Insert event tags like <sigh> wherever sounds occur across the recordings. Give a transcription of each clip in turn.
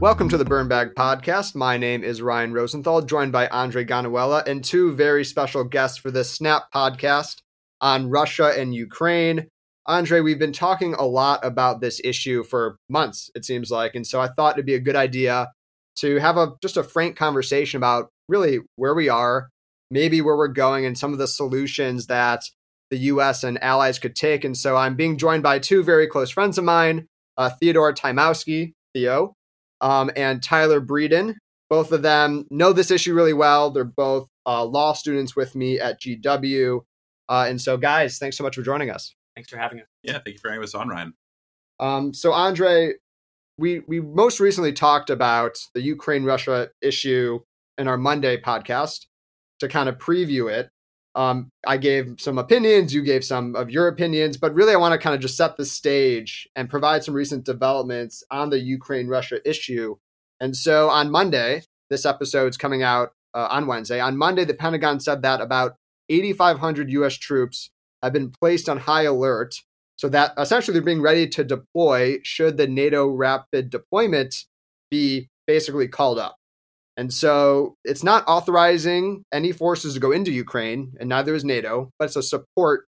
Welcome to the Burn Bag Podcast. My name is Ryan Rosenthal, joined by Andre Gonawela and two very special guests for this Snap podcast on Russia and Ukraine. Andre, we've been talking a lot about this issue for months, it seems like, and so I thought it'd be a good idea to have a just a frank conversation about really where we are, maybe where we're going, and some of the solutions that the U.S. and allies could take. And so I'm being joined by two very close friends of mine, uh, Theodore Tymowski, Theo, um, and Tyler Breeden. Both of them know this issue really well. They're both uh, law students with me at GW. Uh, and so, guys, thanks so much for joining us. Thanks for having us. Yeah, thank you for having us on, Ryan. Um, so, Andre, we we most recently talked about the Ukraine Russia issue in our Monday podcast to kind of preview it. Um, I gave some opinions, you gave some of your opinions, but really I want to kind of just set the stage and provide some recent developments on the Ukraine Russia issue. And so on Monday, this episode's coming out uh, on Wednesday. On Monday, the Pentagon said that about 8,500 US troops have been placed on high alert so that essentially they're being ready to deploy should the NATO rapid deployment be basically called up. And so it's not authorizing any forces to go into Ukraine, and neither is NATO, but it's a support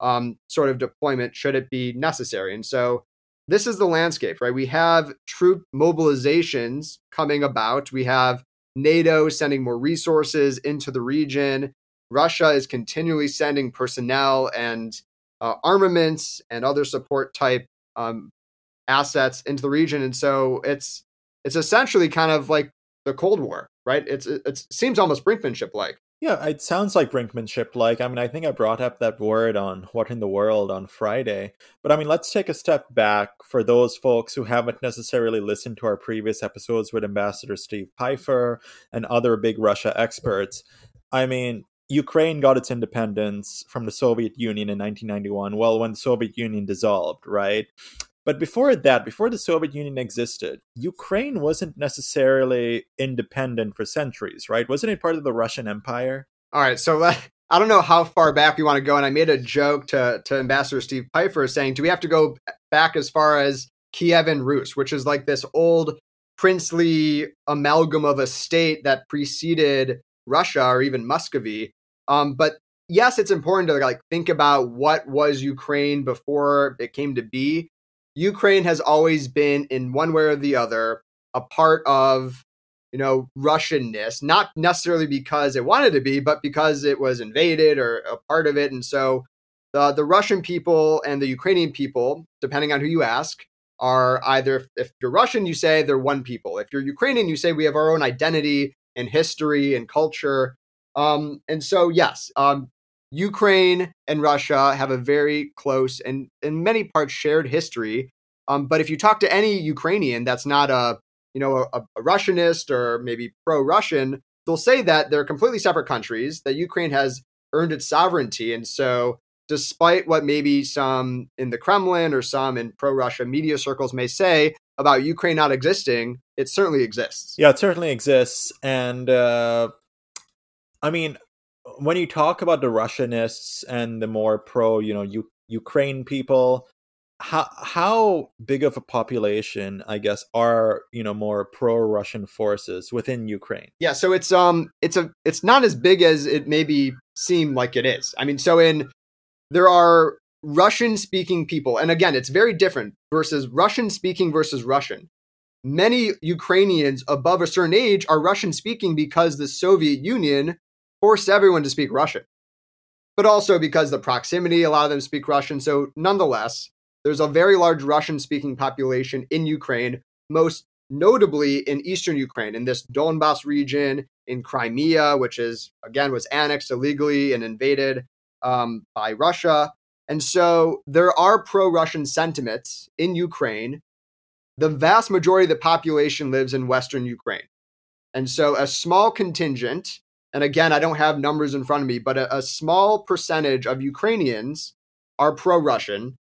um, sort of deployment should it be necessary. And so this is the landscape, right? We have troop mobilizations coming about. We have NATO sending more resources into the region. Russia is continually sending personnel and uh, armaments and other support type um, assets into the region. And so it's it's essentially kind of like the Cold War, right? It's it seems almost brinkmanship like. Yeah, it sounds like brinkmanship like. I mean, I think I brought up that word on What in the World on Friday. But I mean, let's take a step back for those folks who haven't necessarily listened to our previous episodes with Ambassador Steve Pifer and other big Russia experts. I mean, Ukraine got its independence from the Soviet Union in 1991, well, when the Soviet Union dissolved, right? But before that, before the Soviet Union existed, Ukraine wasn't necessarily independent for centuries, right? Wasn't it part of the Russian Empire? All right, so uh, I don't know how far back we want to go, and I made a joke to to Ambassador Steve Pifer saying, "Do we have to go back as far as Kievan Rus, which is like this old princely amalgam of a state that preceded Russia or even Muscovy?" Um, but yes, it's important to like think about what was Ukraine before it came to be. Ukraine has always been, in one way or the other, a part of you know Russianness, not necessarily because it wanted to be, but because it was invaded or a part of it. And so the the Russian people and the Ukrainian people, depending on who you ask, are either if you're Russian, you say they're one people. If you're Ukrainian, you say we have our own identity and history and culture. Um, and so yes, um, Ukraine and Russia have a very close and in many parts shared history. Um, but if you talk to any Ukrainian that's not a you know a, a Russianist or maybe pro-Russian, they'll say that they're completely separate countries. That Ukraine has earned its sovereignty, and so despite what maybe some in the Kremlin or some in pro-Russia media circles may say about Ukraine not existing, it certainly exists. Yeah, it certainly exists, and uh, I mean, when you talk about the Russianists and the more pro, you know, U- Ukraine people, how how big of a population, I guess, are you know more pro-Russian forces within Ukraine? Yeah, so it's um it's a it's not as big as it maybe seem like it is. I mean, so in there are Russian speaking people, and again, it's very different versus Russian speaking versus Russian. Many Ukrainians above a certain age are Russian speaking because the Soviet Union forced everyone to speak Russian, but also because the proximity, a lot of them speak Russian. So, nonetheless, there's a very large Russian speaking population in Ukraine, most notably in eastern Ukraine, in this Donbass region, in Crimea, which is, again, was annexed illegally and invaded um, by Russia. And so there are pro Russian sentiments in Ukraine. The vast majority of the population lives in Western Ukraine. And so a small contingent and again, I don't have numbers in front of me, but a, a small percentage of Ukrainians are pro Russian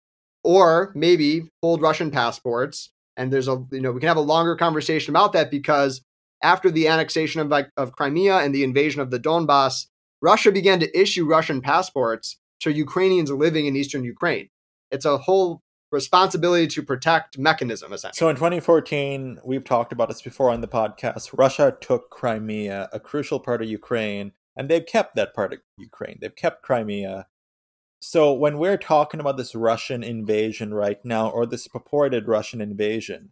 or maybe hold Russian passports. And there's a, you know, we can have a longer conversation about that because after the annexation of, of Crimea and the invasion of the Donbass, Russia began to issue Russian passports to Ukrainians living in eastern Ukraine. It's a whole responsibility to protect mechanism, essentially. So in 2014, we've talked about this before on the podcast. Russia took Crimea, a crucial part of Ukraine, and they've kept that part of Ukraine. They've kept Crimea. So when we're talking about this Russian invasion right now, or this purported Russian invasion,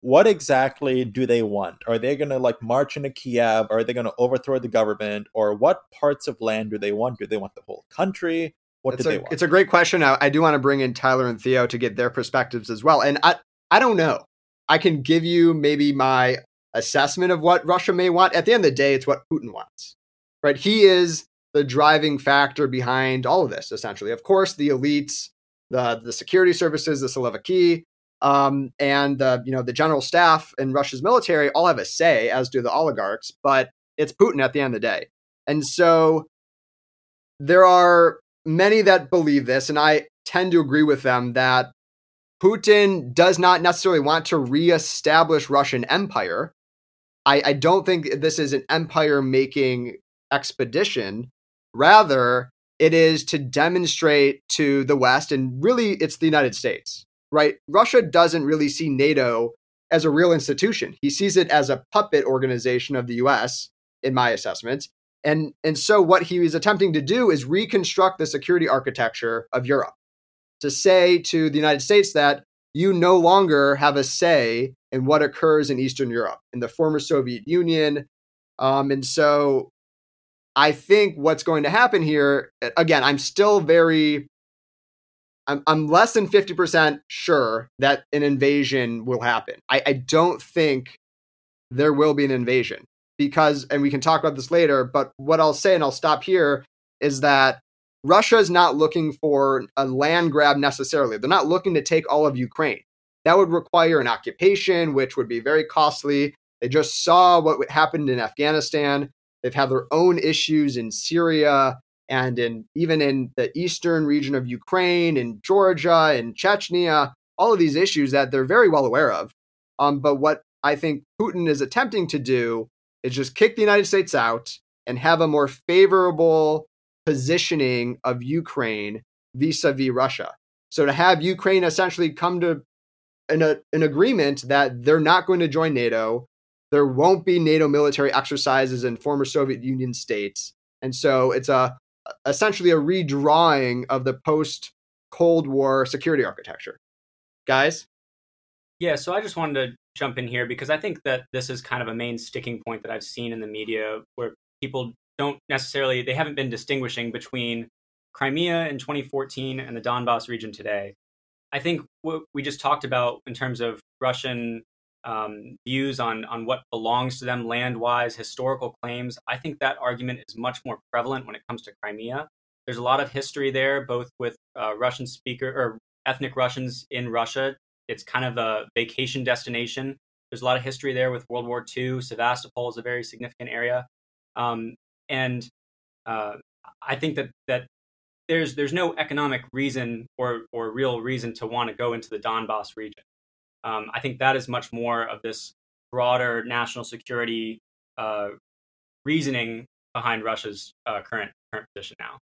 what exactly do they want? Are they going to like march into Kiev? Are they going to overthrow the government? Or what parts of land do they want? Do they want the whole country? What it's do a, they want? It's a great question. I, I do want to bring in Tyler and Theo to get their perspectives as well. And I, I don't know. I can give you maybe my assessment of what Russia may want. At the end of the day, it's what Putin wants, right? He is the driving factor behind all of this, essentially. Of course, the elites, the the security services, the Siloviki, um, and the you know the general staff in Russia's military all have a say, as do the oligarchs. But it's Putin at the end of the day, and so there are many that believe this, and I tend to agree with them that Putin does not necessarily want to reestablish Russian empire. I, I don't think this is an empire making expedition. Rather, it is to demonstrate to the West, and really it's the United States, right? Russia doesn't really see NATO as a real institution. He sees it as a puppet organization of the US, in my assessment. And, and so what he is attempting to do is reconstruct the security architecture of Europe to say to the United States that you no longer have a say in what occurs in Eastern Europe, in the former Soviet Union. Um, and so I think what's going to happen here, again, I'm still very, I'm, I'm less than 50% sure that an invasion will happen. I, I don't think there will be an invasion because, and we can talk about this later, but what I'll say, and I'll stop here, is that Russia is not looking for a land grab necessarily. They're not looking to take all of Ukraine. That would require an occupation, which would be very costly. They just saw what happened in Afghanistan. They've had their own issues in Syria and in even in the eastern region of Ukraine, in Georgia, in Chechnya, all of these issues that they're very well aware of. Um, but what I think Putin is attempting to do is just kick the United States out and have a more favorable positioning of Ukraine vis-a-vis Russia. So to have Ukraine essentially come to an, a, an agreement that they're not going to join NATO, there won't be NATO military exercises in former Soviet Union states, and so it's a essentially a redrawing of the post Cold War security architecture. Guys, yeah. So I just wanted to jump in here because I think that this is kind of a main sticking point that I've seen in the media where people don't necessarily they haven't been distinguishing between Crimea in 2014 and the Donbass region today. I think what we just talked about in terms of Russian um, views on on what belongs to them land wise, historical claims. I think that argument is much more prevalent when it comes to Crimea. There's a lot of history there, both with uh, Russian speaker or ethnic Russians in Russia. It's kind of a vacation destination. There's a lot of history there with World War II. Sevastopol is a very significant area. Um, and uh, I think that that there's there's no economic reason or or real reason to want to go into the Donbass region. Um, I think that is much more of this broader national security uh, reasoning behind Russia's uh, current current position now.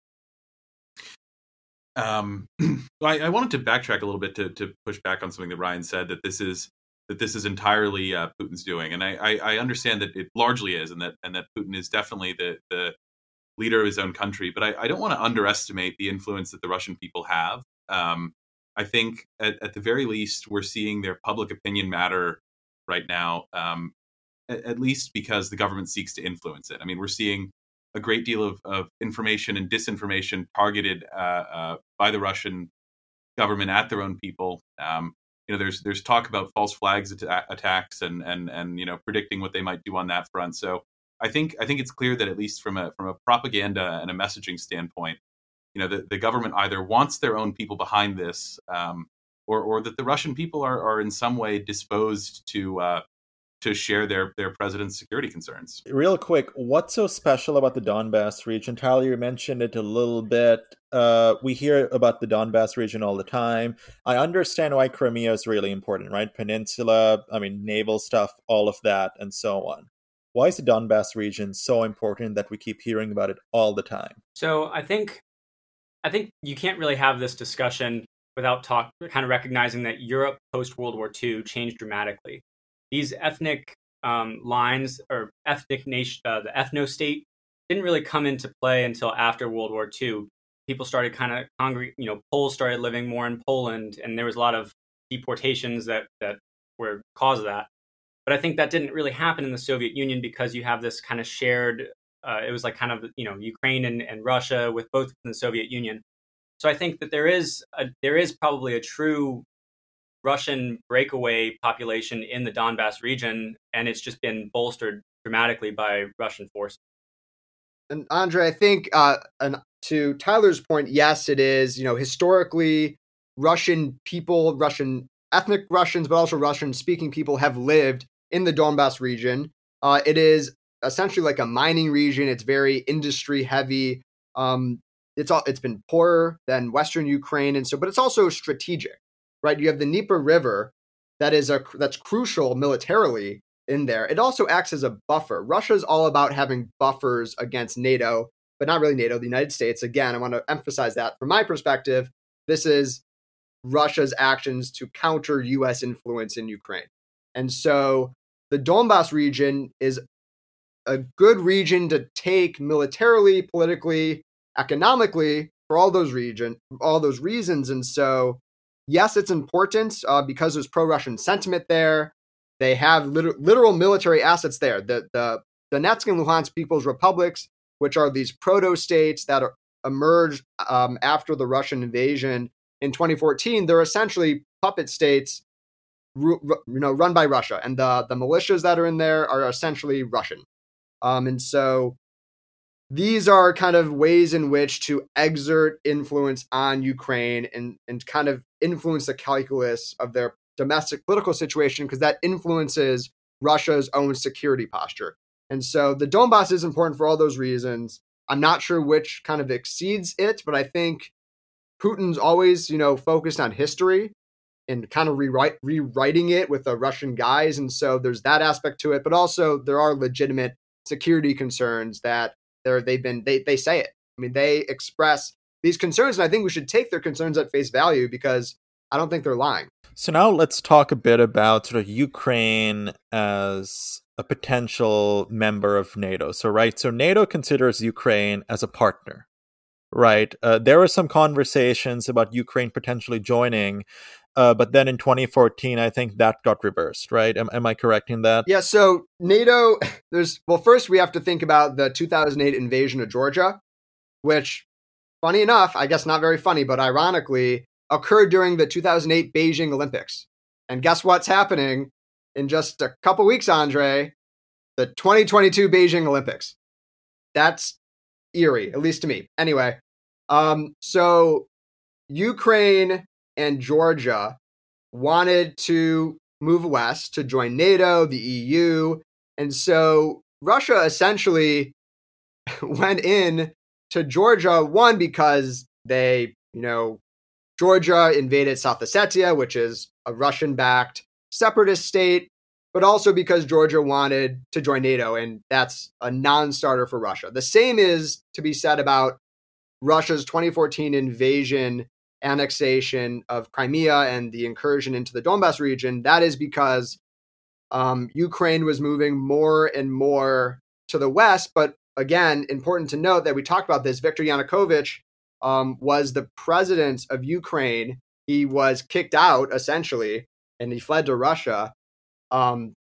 Um, <clears throat> I, I, wanted to backtrack a little bit to, to push back on something that Ryan said that this is that this is entirely uh, Putin's doing, and I, I, I, understand that it largely is, and that and that Putin is definitely the the leader of his own country. But I, don't want to underestimate the influence that the Russian people have. Um, I think at, at, the very least we're seeing their public opinion matter right now, um, at, at, least because the government seeks to influence it. I mean, we're seeing a great deal of, of information and disinformation targeted uh, uh, by the Russian government at their own people. Um, you know, there's there's talk about false flags at- attacks and and and you know predicting what they might do on that front. So I think I think it's clear that at least from a from a propaganda and a messaging standpoint, you know, the, the government either wants their own people behind this, um, or or that the Russian people are are in some way disposed to uh, to share their their president's security concerns. Real quick, what's so special about the Donbass region? Tyler, you mentioned it a little bit. Uh, we hear about the Donbass region all the time. I understand why Crimea is really important, right? Peninsula, I mean, naval stuff, all of that, and so on. Why is the Donbass region so important that we keep hearing about it all the time? So I think, I think you can't really have this discussion without talk, kind of recognizing that Europe post World War II changed dramatically. These ethnic um, lines or ethnic nation, uh, the ethno state, didn't really come into play until after World War II. People started kind of congregate, you know, Poles started living more in Poland, and there was a lot of deportations that that were cause of that. But I think that didn't really happen in the Soviet Union because you have this kind of shared. Uh, it was like kind of you know Ukraine and, and Russia with both in the Soviet Union. So I think that there is a, there is probably a true Russian breakaway population in the Donbass region, and it's just been bolstered dramatically by Russian forces. And Andre, I think, uh, and to Tyler's point, yes, it is. You know, historically, Russian people, Russian ethnic Russians, but also Russian speaking people have lived in the Donbass region. Uh, it is essentially like a mining region. It's very industry heavy. Um, it's all it's been poorer than Western Ukraine, and so, but it's also strategic, right? You have the Dnieper River that is a that's crucial militarily in there. It also acts as a buffer. Russia's all about having buffers against NATO, but not really NATO, the United States. Again, I want to emphasize that from my perspective, this is Russia's actions to counter US influence in Ukraine. And so the Donbass region is a good region to take militarily, politically, economically for all those region, all those reasons. And so, yes, it's important uh, because there's pro-Russian sentiment there. They have literal, literal military assets there. The the Donetsk and Luhansk People's Republics, which are these proto states that are, emerged um, after the Russian invasion in 2014, they're essentially puppet states, you know, run by Russia, and the the militias that are in there are essentially Russian. Um, and so these are kind of ways in which to exert influence on Ukraine and and kind of influence the calculus of their domestic political situation because that influences Russia's own security posture. And so the Donbass is important for all those reasons. I'm not sure which kind of exceeds it, but I think Putin's always, you know, focused on history and kind of rewrite, rewriting it with the Russian guys. And so there's that aspect to it, but also there are legitimate security concerns that they're, they've been, they, they say it. I mean, they express these concerns, and I think we should take their concerns at face value because I don't think they're lying. So now let's talk a bit about sort of Ukraine as a potential member of NATO. So, right, so NATO considers Ukraine as a partner right? Uh, there were some conversations about Ukraine potentially joining, uh, but then in 2014, I think that got reversed, right? Am, am I correct in that? Yeah. So NATO, <laughs> there's well, first we have to think about the 2008 invasion of Georgia, which, funny enough, I guess not very funny, but ironically, occurred during the 2008 Beijing Olympics. And guess what's happening in just a couple weeks, Andre? The 2022 Beijing Olympics. That's eerie, at least to me. Anyway, um, so Ukraine and Georgia wanted to move west to join NATO, the EU, and so Russia essentially <laughs> went in to Georgia one because they, you know, Georgia invaded South Ossetia, which is a Russian-backed separatist state, but also because Georgia wanted to join NATO, and that's a non starter for Russia. The same is to be said about Russia's 2014 invasion, annexation of Crimea, and the incursion into the Donbass region. That is because um, Ukraine was moving more and more to the west. But again, important to note that we talked about this. Viktor Yanukovych um, was the president of Ukraine. He was kicked out essentially, and he fled to Russia. Um,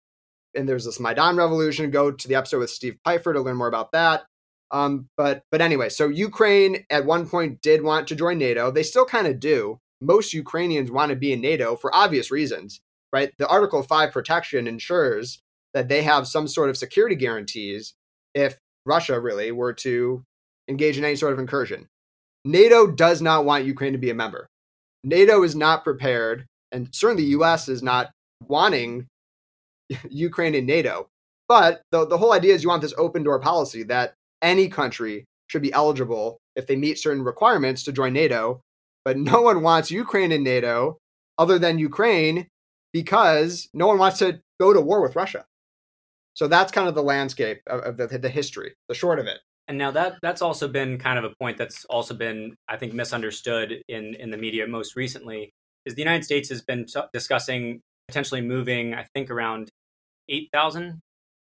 and there's this Maidan revolution. Go to the episode with Steve Pifer to learn more about that. Um, but but anyway, so Ukraine at one point did want to join NATO. They still kind of do. Most Ukrainians want to be in NATO for obvious reasons, right? The Article Five protection ensures that they have some sort of security guarantees if Russia really were to engage in any sort of incursion. NATO does not want Ukraine to be a member. NATO is not prepared, and certainly the US is not wanting <laughs> Ukraine in NATO. But the, the whole idea is you want this open door policy that any country should be eligible if they meet certain requirements to join NATO. But no <laughs> one wants Ukraine in NATO other than Ukraine because no one wants to go to war with Russia. So that's kind of the landscape of, the, the history, the short of it. And now that that's also been kind of a point that's also been, I think, misunderstood in in the media most recently. Is the United States has been discussing potentially moving, I think, around eight thousand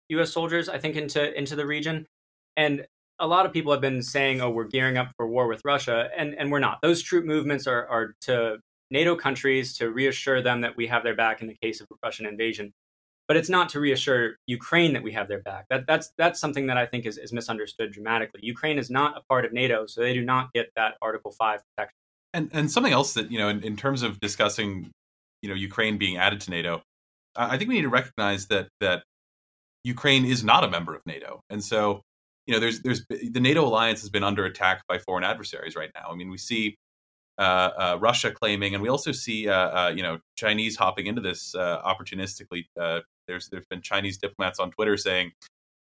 U.S. soldiers, I think, into into the region, and a lot of people have been saying, "Oh, we're gearing up for war with Russia," and and we're not. Those troop movements are are to NATO countries to reassure them that we have their back in the case of a Russian invasion but it's not to reassure Ukraine that we have their back. That, that's that's something that I think is, is misunderstood dramatically. Ukraine is not a part of NATO, so they do not get that Article Five protection. And and something else that you know, in, in terms of discussing, you know, Ukraine being added to NATO, I think we need to recognize that that Ukraine is not a member of NATO, and so you know, there's there's the NATO alliance has been under attack by foreign adversaries right now. I mean, we see uh, uh, Russia claiming, and we also see uh, uh you know Chinese hopping into this uh, opportunistically, uh, there's there's been Chinese diplomats on Twitter saying,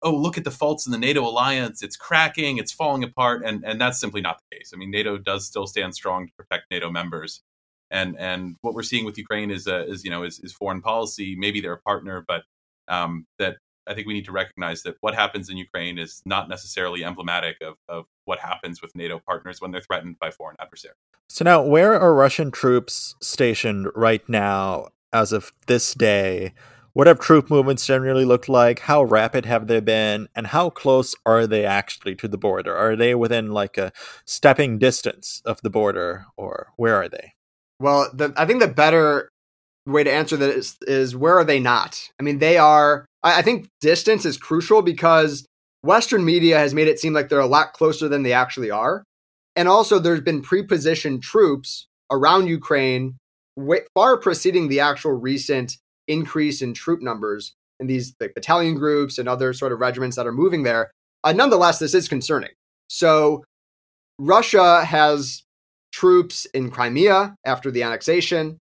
"Oh, look at the faults in the NATO alliance. It's cracking. It's falling apart." And and that's simply not the case. I mean, NATO does still stand strong to protect NATO members. And and what we're seeing with Ukraine is uh, is you know is, is foreign policy. Maybe they're a partner, but um, that I think we need to recognize that what happens in Ukraine is not necessarily emblematic of, of what happens with NATO partners when they're threatened by foreign adversaries. So now, where are Russian troops stationed right now as of this day? What have troop movements generally looked like? How rapid have they been? And how close are they actually to the border? Are they within like a stepping distance of the border, or where are they? Well, the, I think the better way to answer that is, is where are they not? I mean, they are. I, I think distance is crucial because Western media has made it seem like they're a lot closer than they actually are. And also, there's been pre-positioned troops around Ukraine, far preceding the actual recent increase in troop numbers in these like, battalion groups and other sort of regiments that are moving there. Uh, nonetheless, this is concerning. So, Russia has troops in Crimea after the annexation.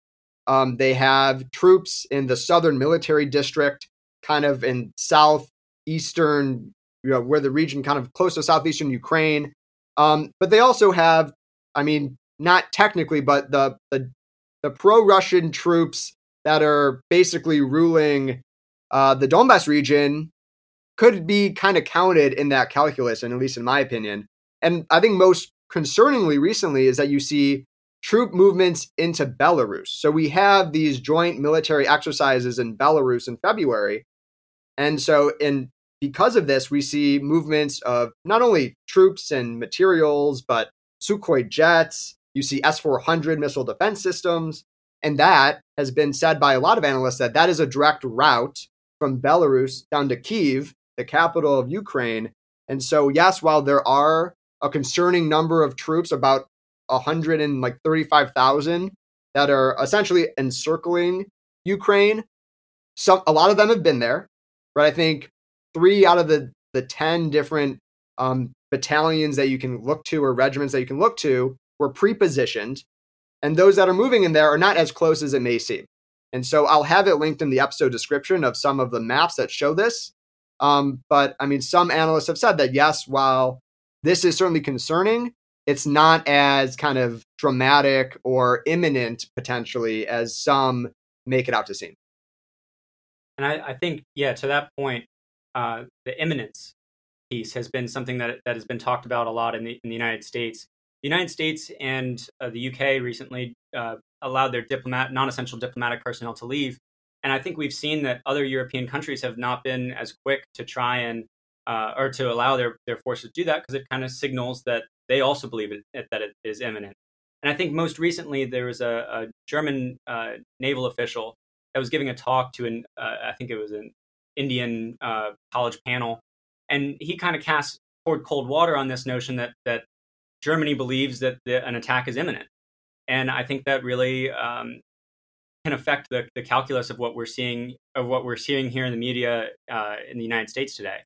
Um, they have troops in the southern military district, kind of in southeastern, you know, where the region kind of close to southeastern Ukraine. Um, but they also have, I mean, not technically, but the the, the pro-Russian troops that are basically ruling uh, the Donbass region could be kind of counted in that calculus, and at least in my opinion. And I think most concerningly recently is that you see troop movements into Belarus. So we have these joint military exercises in Belarus in February. And so in because of this, we see movements of not only troops and materials, but Sukhoi jets. You see S 400 missile defense systems. And that has been said by a lot of analysts that that is a direct route from Belarus down to Kiev, the capital of Ukraine. And so, yes, while there are a concerning number of troops, about 135,000 that are essentially encircling Ukraine, some a lot of them have been there, but I think three out of the the 10 different um, battalions that you can look to or regiments that you can look to were pre-positioned and those that are moving in there are not as close as it may seem. And so I'll have it linked in the episode description of some of the maps that show this. Um, but I mean, some analysts have said that yes, while this is certainly concerning, it's not as kind of dramatic or imminent potentially as some make it out to seem. And I, I think, yeah, to that point, uh, the imminence piece has been something that that has been talked about a lot in the in the United States. The United States and uh, the UK recently uh, allowed their diplomat, non-essential diplomatic personnel to leave, and I think we've seen that other European countries have not been as quick to try and uh, or to allow their their forces to do that because it kind of signals that they also believe it, that it is imminent. And I think most recently there was a, a German uh, naval official that was giving a talk to an uh, I think it was an Indian uh, college panel, and he kind of cast poured cold water on this notion that that Germany believes that the, an attack is imminent. And I think that really um, can affect the, the calculus of what we're seeing of what we're seeing here in the media uh, in the United States today.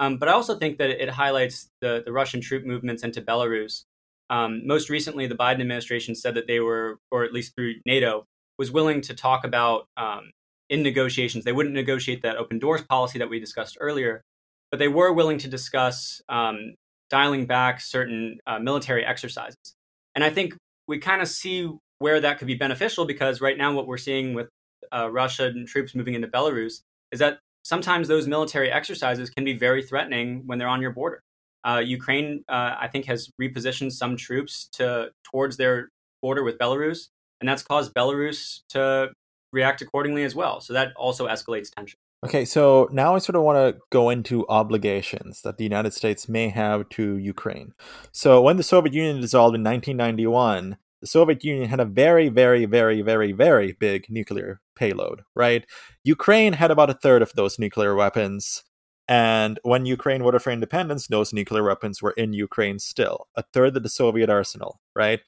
Um, but I also think that it highlights the, the Russian troop movements into Belarus. Um, most recently, the Biden administration said that they were, or at least through NATO, was willing to talk about um, in negotiations. They wouldn't negotiate that open doors policy that we discussed earlier, but they were willing to discuss um, dialing back certain uh, military exercises. And I think we kind of see where that could be beneficial because right now, what we're seeing with uh, Russian troops moving into Belarus is that sometimes those military exercises can be very threatening when they're on your border. uh, Ukraine, uh, I think, has repositioned some troops to towards their border with Belarus, and that's caused Belarus to react accordingly as well. So that also escalates tension. Okay, so now I sort of want to go into obligations that the United States may have to Ukraine. So when the Soviet Union dissolved in 1991, the Soviet Union had a very, very, very, very, very big nuclear payload, right? Ukraine had about a third of those nuclear weapons. And when Ukraine voted for independence, those nuclear weapons were in Ukraine still, a third of the Soviet arsenal, right?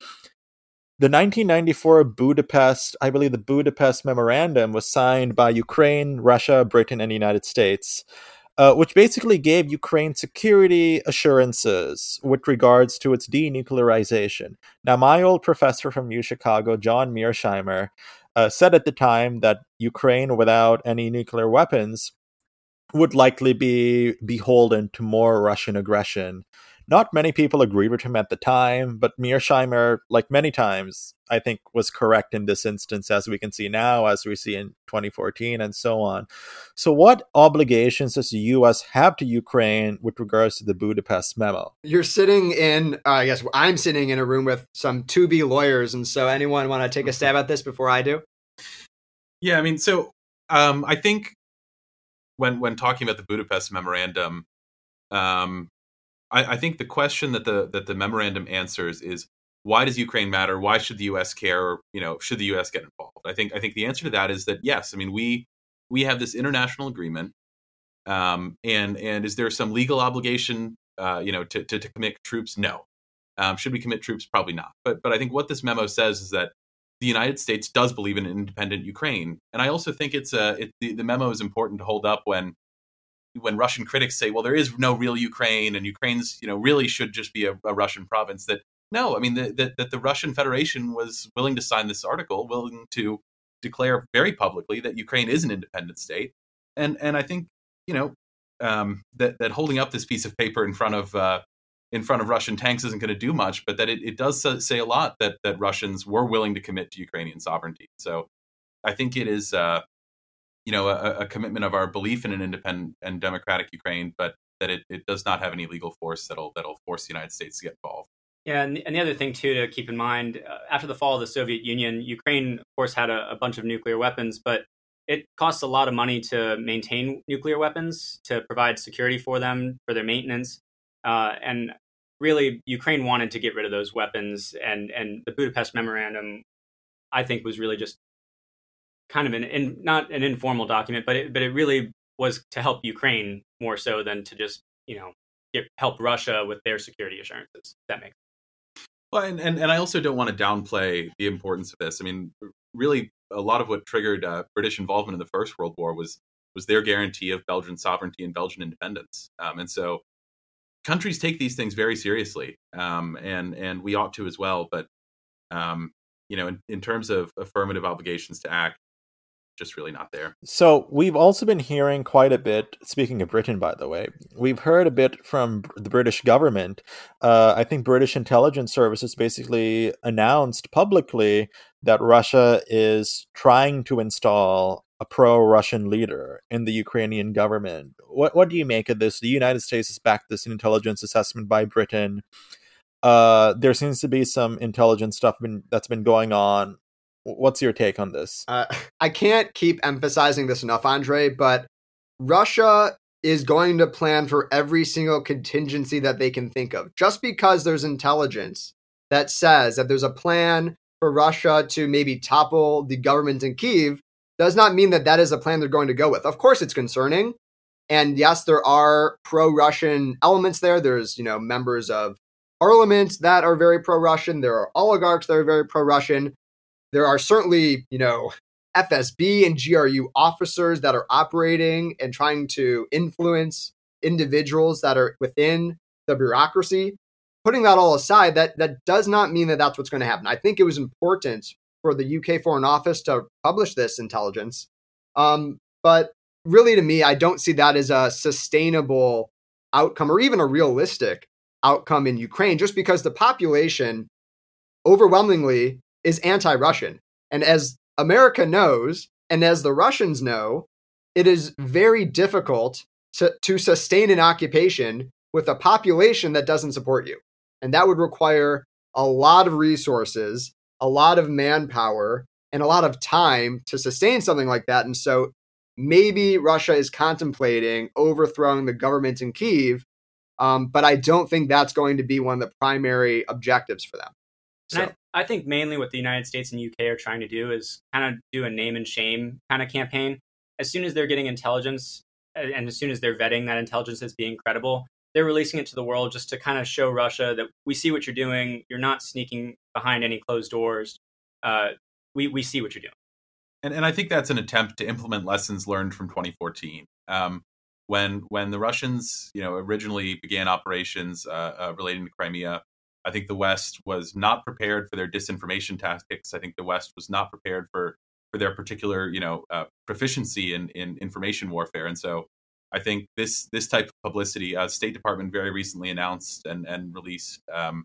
The 1994 Budapest, I believe the Budapest Memorandum was signed by Ukraine, Russia, Britain, and the United States, uh, which basically gave Ukraine security assurances with regards to its denuclearization. Now, my old professor from U Chicago, John Mearsheimer, uh, said at the time that Ukraine, without any nuclear weapons, would likely be beholden to more Russian aggression not many people agreed with him at the time, but Mearsheimer, like many times, I think was correct in this instance, as we can see now, as we see in 2014, and so on. So, what obligations does the U.S. have to Ukraine with regards to the Budapest memo? You're sitting in, uh, I guess I'm sitting in a room with some to be lawyers, and so anyone want to take a stab at this before I do? Yeah, I mean, so um, I think when when talking about the Budapest memorandum, um, I, I think the question that the that the memorandum answers is why does Ukraine matter? Why should the U.S. care? Or, you know, should the U.S. get involved? I think I think the answer to that is that yes. I mean, we we have this international agreement, um, and and is there some legal obligation, uh, you know, to, to, to commit troops? No. Um, should we commit troops? Probably not. But but I think what this memo says is that the United States does believe in an independent Ukraine, and I also think it's a it, the, the memo is important to hold up when when Russian critics say, well, there is no real Ukraine and Ukraine's, you know, really should just be a, a Russian province, that no, I mean, that the, Russian Federation was willing to sign this article, willing to declare very publicly that Ukraine is an independent state. And, and I think, you know, um, that, that holding up this piece of paper in front of, uh, in front of Russian tanks isn't going to do much, but that it, it does say a lot that, that Russians were willing to commit to Ukrainian sovereignty. So I think it is, uh, you know, a, a, commitment of our belief in an independent and democratic Ukraine, but that it, it does not have any legal force that'll that'll force the United States to get involved. Yeah, and the, and the other thing too to keep in mind, uh, after the fall of the Soviet Union, Ukraine, of course, had a, a bunch of nuclear weapons, but it costs a lot of money to maintain nuclear weapons, to provide security for them, for their maintenance, uh, and really, Ukraine wanted to get rid of those weapons, and and the Budapest Memorandum, I think, was really just kind of an in, not an informal document, but it, but it really was to help Ukraine more so than to just you know get, help Russia with their security assurances. That makes sense. well, and, and and I also don't want to downplay the importance of this. I mean, really, a lot of what triggered uh, British involvement in the First World War was was their guarantee of Belgian sovereignty and Belgian independence, um, and so countries take these things very seriously, um, and and we ought to as well. But um, you know, in, in terms of affirmative obligations to act, just really not there. So we've also been hearing quite a bit. Speaking of Britain, by the way, we've heard a bit from the British government. Uh, I think British intelligence services basically announced publicly that Russia is trying to install a pro-Russian leader in the Ukrainian government. What what do you make of this? The United States has backed this intelligence assessment by Britain. Uh, there seems to be some intelligence stuff been, that's been going on What's your take on this? Uh, <laughs> I can't keep emphasizing this enough, Andre, but Russia is going to plan for every single contingency that they can think of. Just because there's intelligence that says that there's a plan for Russia to maybe topple the government in Kiev does not mean that that is a plan they're going to go with. Of course, it's concerning. And yes, there are pro-Russian elements there. There's, you know, members of parliament that are very pro-Russian. There are oligarchs that are very pro-Russian. There are certainly, you know, FSB and GRU officers that are operating and trying to influence individuals that are within the bureaucracy. Putting that all aside, that that does not mean that that's what's going to happen. I think it was important for the UK Foreign Office to publish this intelligence, um, but really, to me, I don't see that as a sustainable outcome or even a realistic outcome in Ukraine, just because the population overwhelmingly is anti Russian. And as America knows, and as the Russians know, it is very difficult to, to sustain an occupation with a population that doesn't support you. And that would require a lot of resources, a lot of manpower, and a lot of time to sustain something like that. And so maybe Russia is contemplating overthrowing the government in Kiev, um, but I don't think that's going to be one of the primary objectives for them. So. I, I think mainly what the United States and UK are trying to do is kind of do a name and shame kind of campaign. As soon as they're getting intelligence and as soon as they're vetting that intelligence as being credible, they're releasing it to the world just to kind of show Russia that we see what you're doing. You're not sneaking behind any closed doors. Uh, we we see what you're doing. And and I think that's an attempt to implement lessons learned from 2014. Um, when when the Russians, you know, originally began operations uh, uh, relating to Crimea, I think the West was not prepared for their disinformation tactics. I think the West was not prepared for for their particular, you know, uh, proficiency in in information warfare. And so I think this this type of publicity, uh, State Department very recently announced and and released um,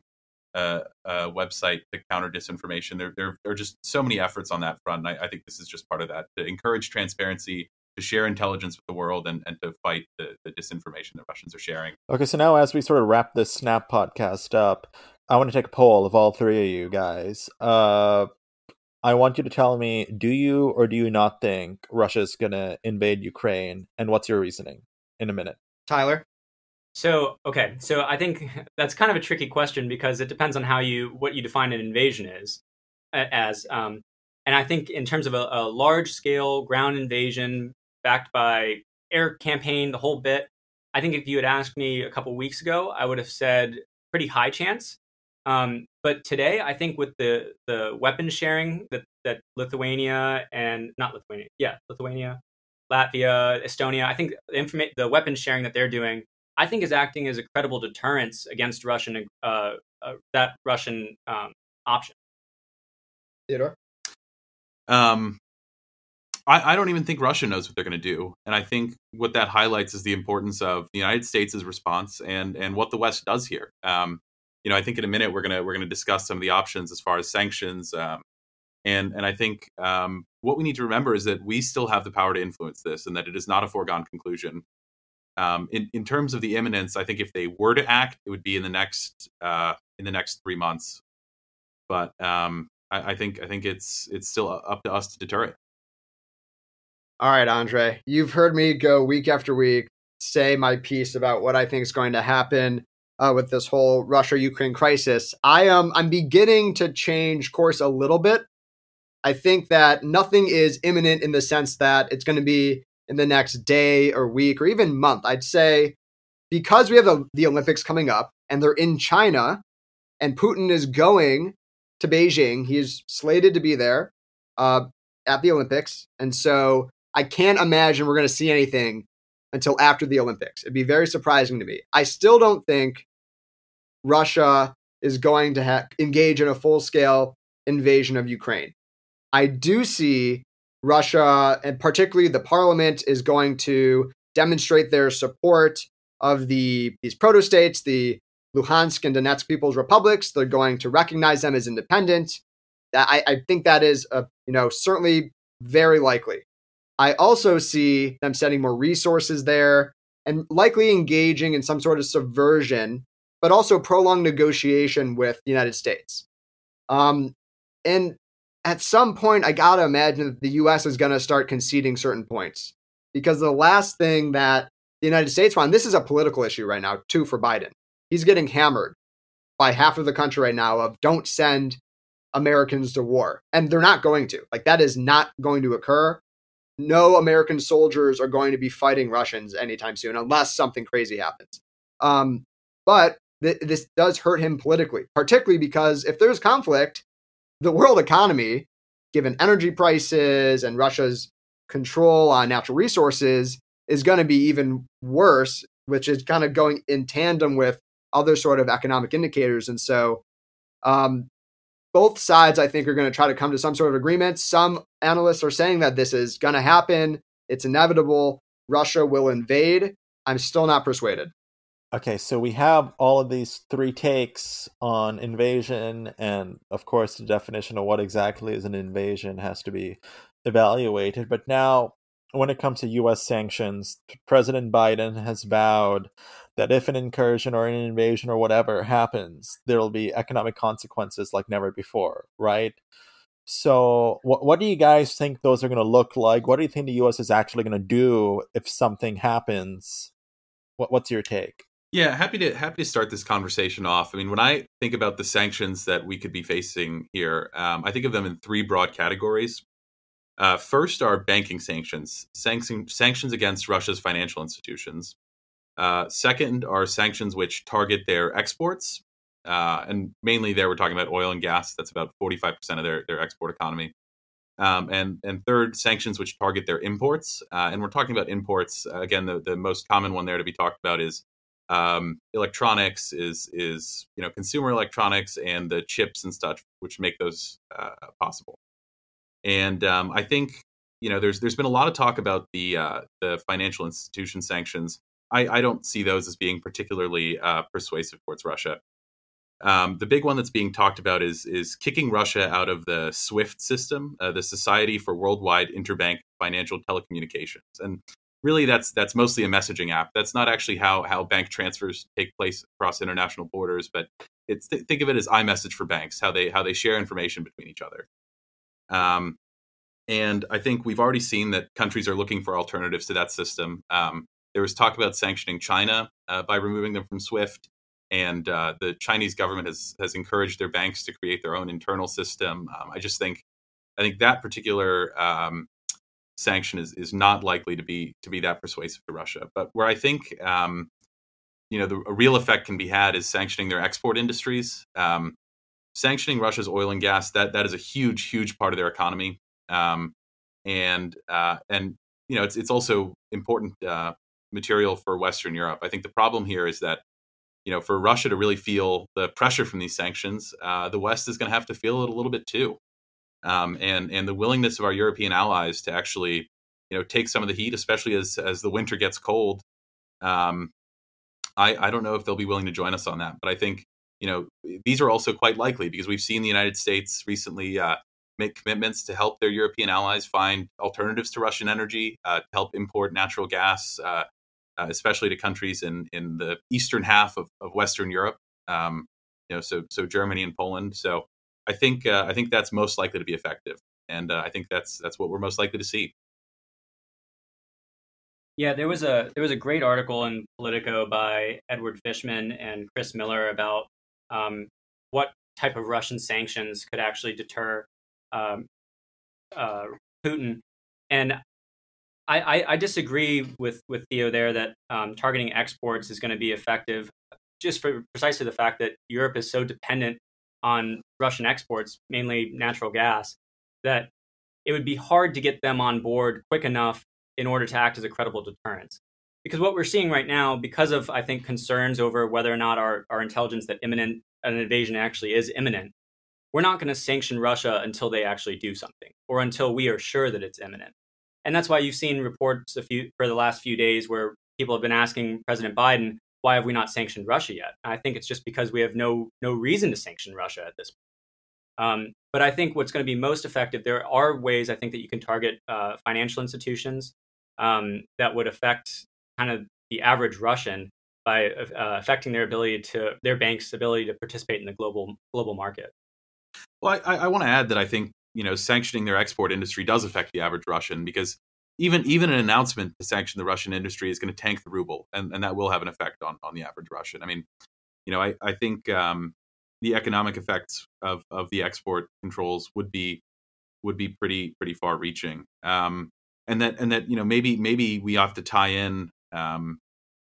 a, a, website to counter disinformation. There, there, there, are just so many efforts on that front. And I, I, think this is just part of that to encourage transparency, to share intelligence with the world, and, and to fight the, the disinformation that Russians are sharing. Okay, so now as we sort of wrap this Snap podcast up, I want to take a poll of all three of you guys. Uh, I want you to tell me do you or do you not think Russia's going to invade Ukraine? And what's your reasoning in a minute? Tyler? So, okay. So I think <laughs> that's kind of a tricky question because it depends on how you, what you define an invasion is as. Um, and I think in terms of a, a large scale ground invasion backed by air campaign, the whole bit, I think if you had asked me a couple weeks ago, I would have said pretty high chance. Um, but today, I think with the the weapon sharing that that Lithuania and not Lithuania, yeah, Lithuania, Latvia, Estonia, I think the informa- the weapon sharing that they're doing, I think is acting as a credible deterrence against Russian uh, uh, that Russian um, option. Theodore. Um, I, I, don't even think Russia knows what they're going to do, and I think what that highlights is the importance of the United States' response and and what the West does here. Um, you know, I think in a minute we're gonna we're gonna discuss some of the options as far as sanctions. Um, and and I think um, what we need to remember is that we still have the power to influence this, and that it is not a foregone conclusion. Um, in in terms of the imminence, I think if they were to act, it would be in the next uh, in the next three months. But um, I, I think I think it's it's still up to us to deter it. All right, Andre, you've heard me go week after week say my piece about what I think is going to happen uh, with this whole Russia Ukraine crisis. I am I'm beginning to change course a little bit. I think that nothing is imminent in the sense that it's going to be in the next day or week or even month. I'd say because we have the, the Olympics coming up and they're in China and Putin is going to Beijing, he's slated to be there uh, at the Olympics. And so I can't imagine we're going to see anything until after the Olympics. It'd be very surprising to me. I still don't think Russia is going to ha- engage in a full scale invasion of Ukraine. I do see Russia, and particularly the parliament, is going to demonstrate their support of the these proto states, the Luhansk and Donetsk People's Republics. They're going to recognize them as independent. I, I think that is, a, you know, certainly very likely. I also see them sending more resources there and likely engaging in some sort of subversion, but also prolonged negotiation with the United States. Um, and at some point, I gotta imagine that the U.S. is to start conceding certain points because the last thing that the United States wants, this is a political issue right now too for Biden. He's getting hammered by half of the country right now of don't send Americans to war, and they're not going to. Like that is not going to occur no American soldiers are going to be fighting Russians anytime soon unless something crazy happens. Um, but th- this does hurt him politically, particularly because if there's conflict, the world economy, given energy prices and Russia's control on natural resources, is going to be even worse, which is kind of going in tandem with other sort of economic indicators. And so um, both sides, I think, are going to try to come to some sort of agreement. Some analysts are saying that this is going to happen. It's inevitable. Russia will invade. I'm still not persuaded. Okay, so we have all of these three takes on invasion, and of course, the definition of what exactly is an invasion has to be evaluated. But now, when it comes to U.S. sanctions, President Biden has vowed that if an incursion or an invasion or whatever happens, there will be economic consequences like never before, right? So, what what do you guys think those are going to look like? What do you think the U.S. is actually going to do if something happens? What what's your take? Yeah, happy to happy to start this conversation off. I mean, when I think about the sanctions that we could be facing here, um, I think of them in three broad categories. Uh, first are banking sanctions, Sanction, sanctions against Russia's financial institutions. Uh, second are sanctions which target their exports, uh, and mainly there we're talking about oil and gas. That's about 45% of their, their export economy. Um, and and third, sanctions which target their imports. Uh, and we're talking about imports uh, again. The, the most common one there to be talked about is um, electronics, is is you know consumer electronics and the chips and stuff which make those uh, possible. And um, I think you know there's there's been a lot of talk about the uh, the financial institution sanctions. I, I, don't see those as being particularly uh, persuasive towards Russia. Um, the big one that's being talked about is is kicking Russia out of the SWIFT system, uh, the Society for Worldwide Interbank Financial Telecommunications, and really that's that's mostly a messaging app. That's not actually how how bank transfers take place across international borders, but it's th- think of it as iMessage for banks, how they how they share information between each other. Um, and I think we've already seen that countries are looking for alternatives to that system. Um, there was talk about sanctioning China uh, by removing them from SWIFT and uh, the Chinese government has has encouraged their banks to create their own internal system. Um, I just think I think that particular um, sanction is is not likely to be to be that persuasive to Russia. But where I think um, you know the a real effect can be had is sanctioning their export industries. Um, sanctioning Russia's oil and gas that that is a huge huge part of their economy, um, and uh, and you know it's it's also important uh, material for Western Europe. I think the problem here is that you know, for Russia to really feel the pressure from these sanctions, uh, the West is going to have to feel it a little bit too, um, and and the willingness of our European allies to actually, you know, take some of the heat, especially as as the winter gets cold. Um, I I don't know if they'll be willing to join us on that, but I think you know these are also quite likely because we've seen the United States recently uh, make commitments to help their European allies find alternatives to Russian energy, uh, to help import natural gas, uh, uh, especially to countries in in the eastern half of, of Western Europe. Um, you know, so so Germany and Poland. So I think uh, I think that's most likely to be effective, and uh, I think that's that's what we're most likely to see. Yeah, there was a there was a great article in Politico by Edward Fishman and Chris Miller about um, what type of Russian sanctions could actually deter um, uh, Putin. And I, I, I disagree with, with Theo there that um, targeting exports is going to be effective just for precisely the fact that Europe is so dependent on Russian exports, mainly natural gas, that it would be hard to get them on board quick enough in order to act as a credible deterrence. Because what we're seeing right now, because of I think concerns over whether or not our, our intelligence that imminent an invasion actually is imminent, we're not going to sanction Russia until they actually do something, or until we are sure that it's imminent. And that's why you've seen reports a few for the last few days where people have been asking President Biden, why have we not sanctioned Russia yet? I think it's just because we have no no reason to sanction Russia at this point. Um, but I think what's going to be most effective, there are ways I think that you can target uh, financial institutions um, that would affect kind of the average Russian by uh, affecting their ability to their bank's ability to participate in the global global market. Well, I, I want to add that I think you know sanctioning their export industry does affect the average Russian because even even an announcement to sanction the Russian industry is going to tank the ruble, and, and that will have an effect on on the average Russian. I mean, you know, I I think um, the economic effects of of the export controls would be would be pretty pretty far reaching, um, and that and that you know maybe maybe we have to tie in um,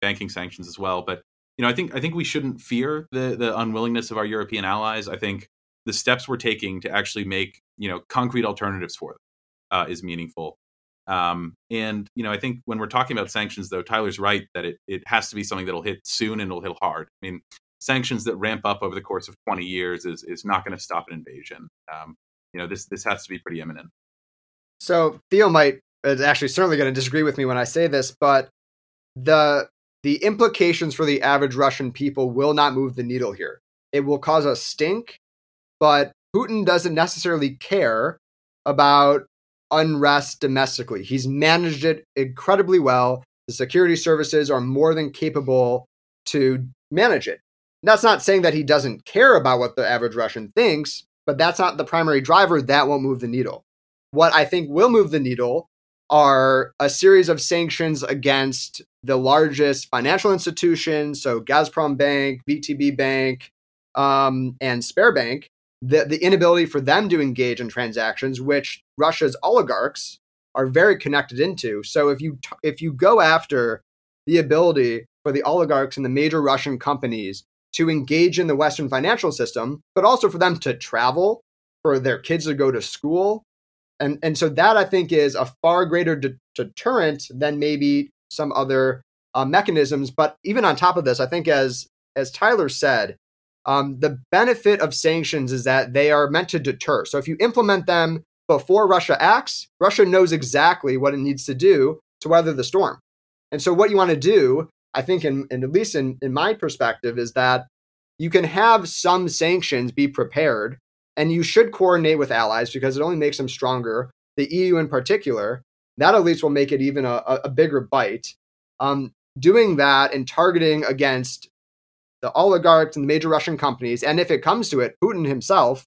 banking sanctions as well, but you know I think I think we shouldn't fear the the unwillingness of our European allies. I think the steps we're taking to actually make you know concrete alternatives for them uh, is meaningful. Um, and you know, I think when we're talking about sanctions, though, Tyler's right that it it has to be something that'll hit soon and it'll hit hard. I mean, sanctions that ramp up over the course of 20 years is is not going to stop an invasion. Um, you know, this this has to be pretty imminent. So Theo might is actually certainly going to disagree with me when I say this, but the the implications for the average Russian people will not move the needle here. It will cause a stink but Putin doesn't necessarily care about unrest domestically. He's managed it incredibly well. The security services are more than capable to manage it. That's not saying that he doesn't care about what the average Russian thinks, but that's not the primary driver. That won't move the needle. What I think will move the needle are a series of sanctions against the largest financial institutions, so Gazprom Bank, VTB Bank, um, and Sberbank, the, the inability for them to engage in transactions, which Russia's oligarchs are very connected into. So if you t- if you go after the ability for the oligarchs and the major Russian companies to engage in the Western financial system, but also for them to travel, for their kids to go to school, and and so that I think is a far greater de- deterrent than maybe some other uh, mechanisms. But even on top of this, I think as as Tyler said, um, the benefit of sanctions is that they are meant to deter. So if you implement them before Russia acts, Russia knows exactly what it needs to do to weather the storm. And so what you want to do, I think, in, in at least in, in my perspective, is that you can have some sanctions be prepared and you should coordinate with allies because it only makes them stronger. The EU in particular, that at least will make it even a, a bigger bite. Um, doing that and targeting against the oligarchs and the major Russian companies, and if it comes to it, Putin himself,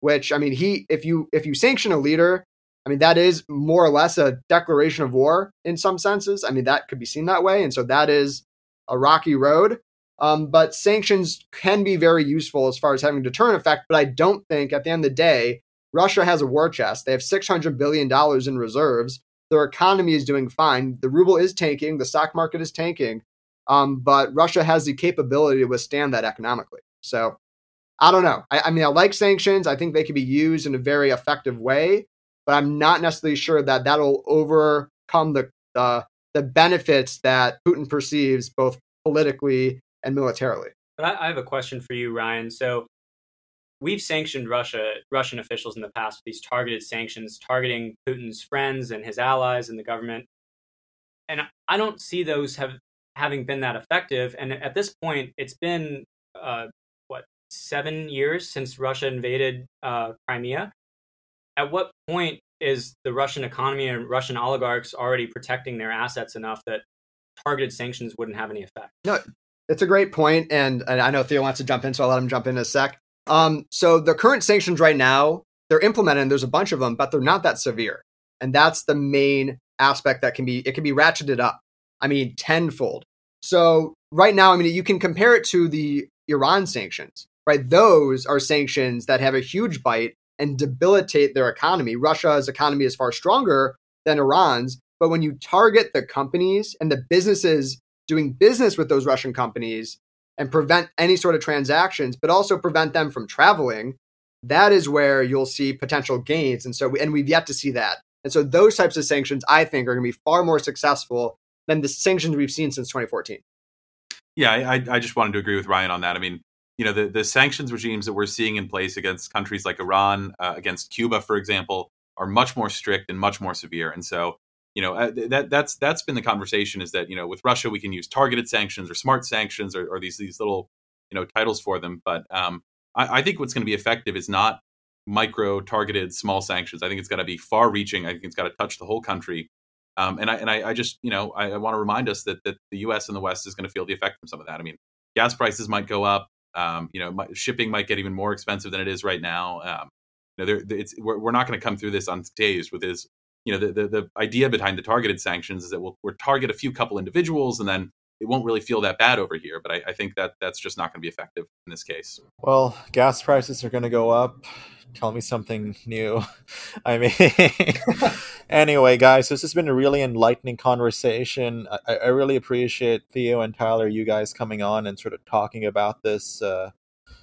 which I mean, he if you if you sanction a leader, I mean that is more or less a declaration of war in some senses. I mean that could be seen that way, and so that is a rocky road. Um, but sanctions can be very useful as far as having deterrent effect. But I don't think at the end of the day, Russia has a war chest. They have $600 billion in reserves. Their economy is doing fine. The ruble is tanking. The stock market is tanking. Um, but Russia has the capability to withstand that economically. So I don't know. I, I, mean, I like sanctions. I think they can be used in a very effective way, but I'm not necessarily sure that that'll overcome the uh, the benefits that Putin perceives both politically and militarily. But I, I have a question for you, Ryan. So we've sanctioned Russia, Russian officials in the past with these targeted sanctions, targeting Putin's friends and his allies and the government. And I don't see those have having been that effective. And at this point, it's been uh, what seven years since Russia invaded uh, Crimea. At what point is the Russian economy and Russian oligarchs already protecting their assets enough that targeted sanctions wouldn't have any effect? No, it's a great point, and, and I know Theo wants to jump in, so I'll let him jump in, in a sec. Um, so the current sanctions right now, they're implemented. And There's a bunch of them, but they're not that severe, and that's the main aspect that can be it can be ratcheted up. I mean, tenfold. So right now, I mean, you can compare it to the Iran sanctions, right? Those are sanctions that have a huge bite and debilitate their economy. Russia's economy is far stronger than Iran's, but when you target the companies and the businesses doing business with those Russian companies and prevent any sort of transactions, but also prevent them from traveling, that is where you'll see potential gains. And so, and we've yet to see that. And so, those types of sanctions, I think, are going to be far more successful than the sanctions we've seen since 2014. Yeah, I, I just wanted to agree with Ryan on that. I mean, you know, the, the sanctions regimes that we're seeing in place against countries like Iran, uh, against Cuba, for example, are much more strict and much more severe. And so, you know uh, that that's that's been the conversation is that you know with Russia we can use targeted sanctions or smart sanctions or, or these these little you know titles for them, but um, I, I think what's going to be effective is not micro targeted small sanctions. I think it's got to be far reaching. I think it's got to touch the whole country. Um, and I and I, I just you know I, I want to remind us that that the U.S. and the West is going to feel the effect from some of that. I mean, gas prices might go up. Um, you know, my, shipping might get even more expensive than it is right now. Um, you know, there, it's, we're, we're not going to come through this unscathed with this you know the, the, the idea behind the targeted sanctions is that we'll, we'll target a few couple individuals and then it won't really feel that bad over here. But I, I think that that's just not going to be effective in this case. Well, gas prices are going to go up. Tell me something new. <laughs> I mean, <laughs> anyway, guys, this has been a really enlightening conversation. I, I, really appreciate Theo and Tyler, you guys coming on and sort of talking about this uh,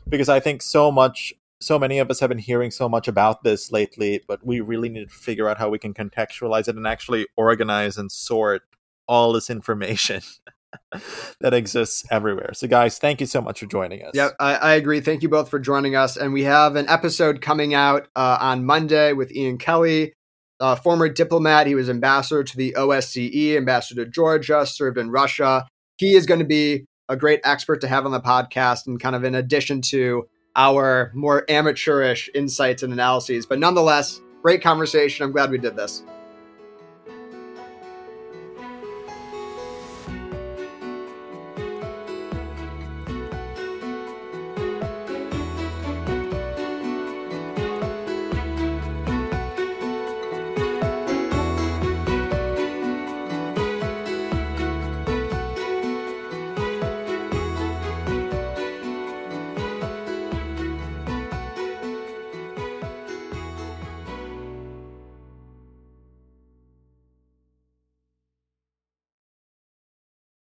because I think so much so many of us have been hearing so much about this lately, but we really need to figure out how we can contextualize it and actually organize and sort all this information <laughs> <laughs> that exists everywhere. So, guys, thank you so much for joining us. Yeah, I, I, agree. Thank you both for joining us. And we have an episode coming out uh, on Monday with Ian Kelly, former diplomat. He was ambassador to the OSCE, ambassador to Georgia, served in Russia. He is going to be a great expert to have on the podcast and kind of in addition to our more amateurish insights and analyses. But nonetheless, Great conversation. I'm glad we did this.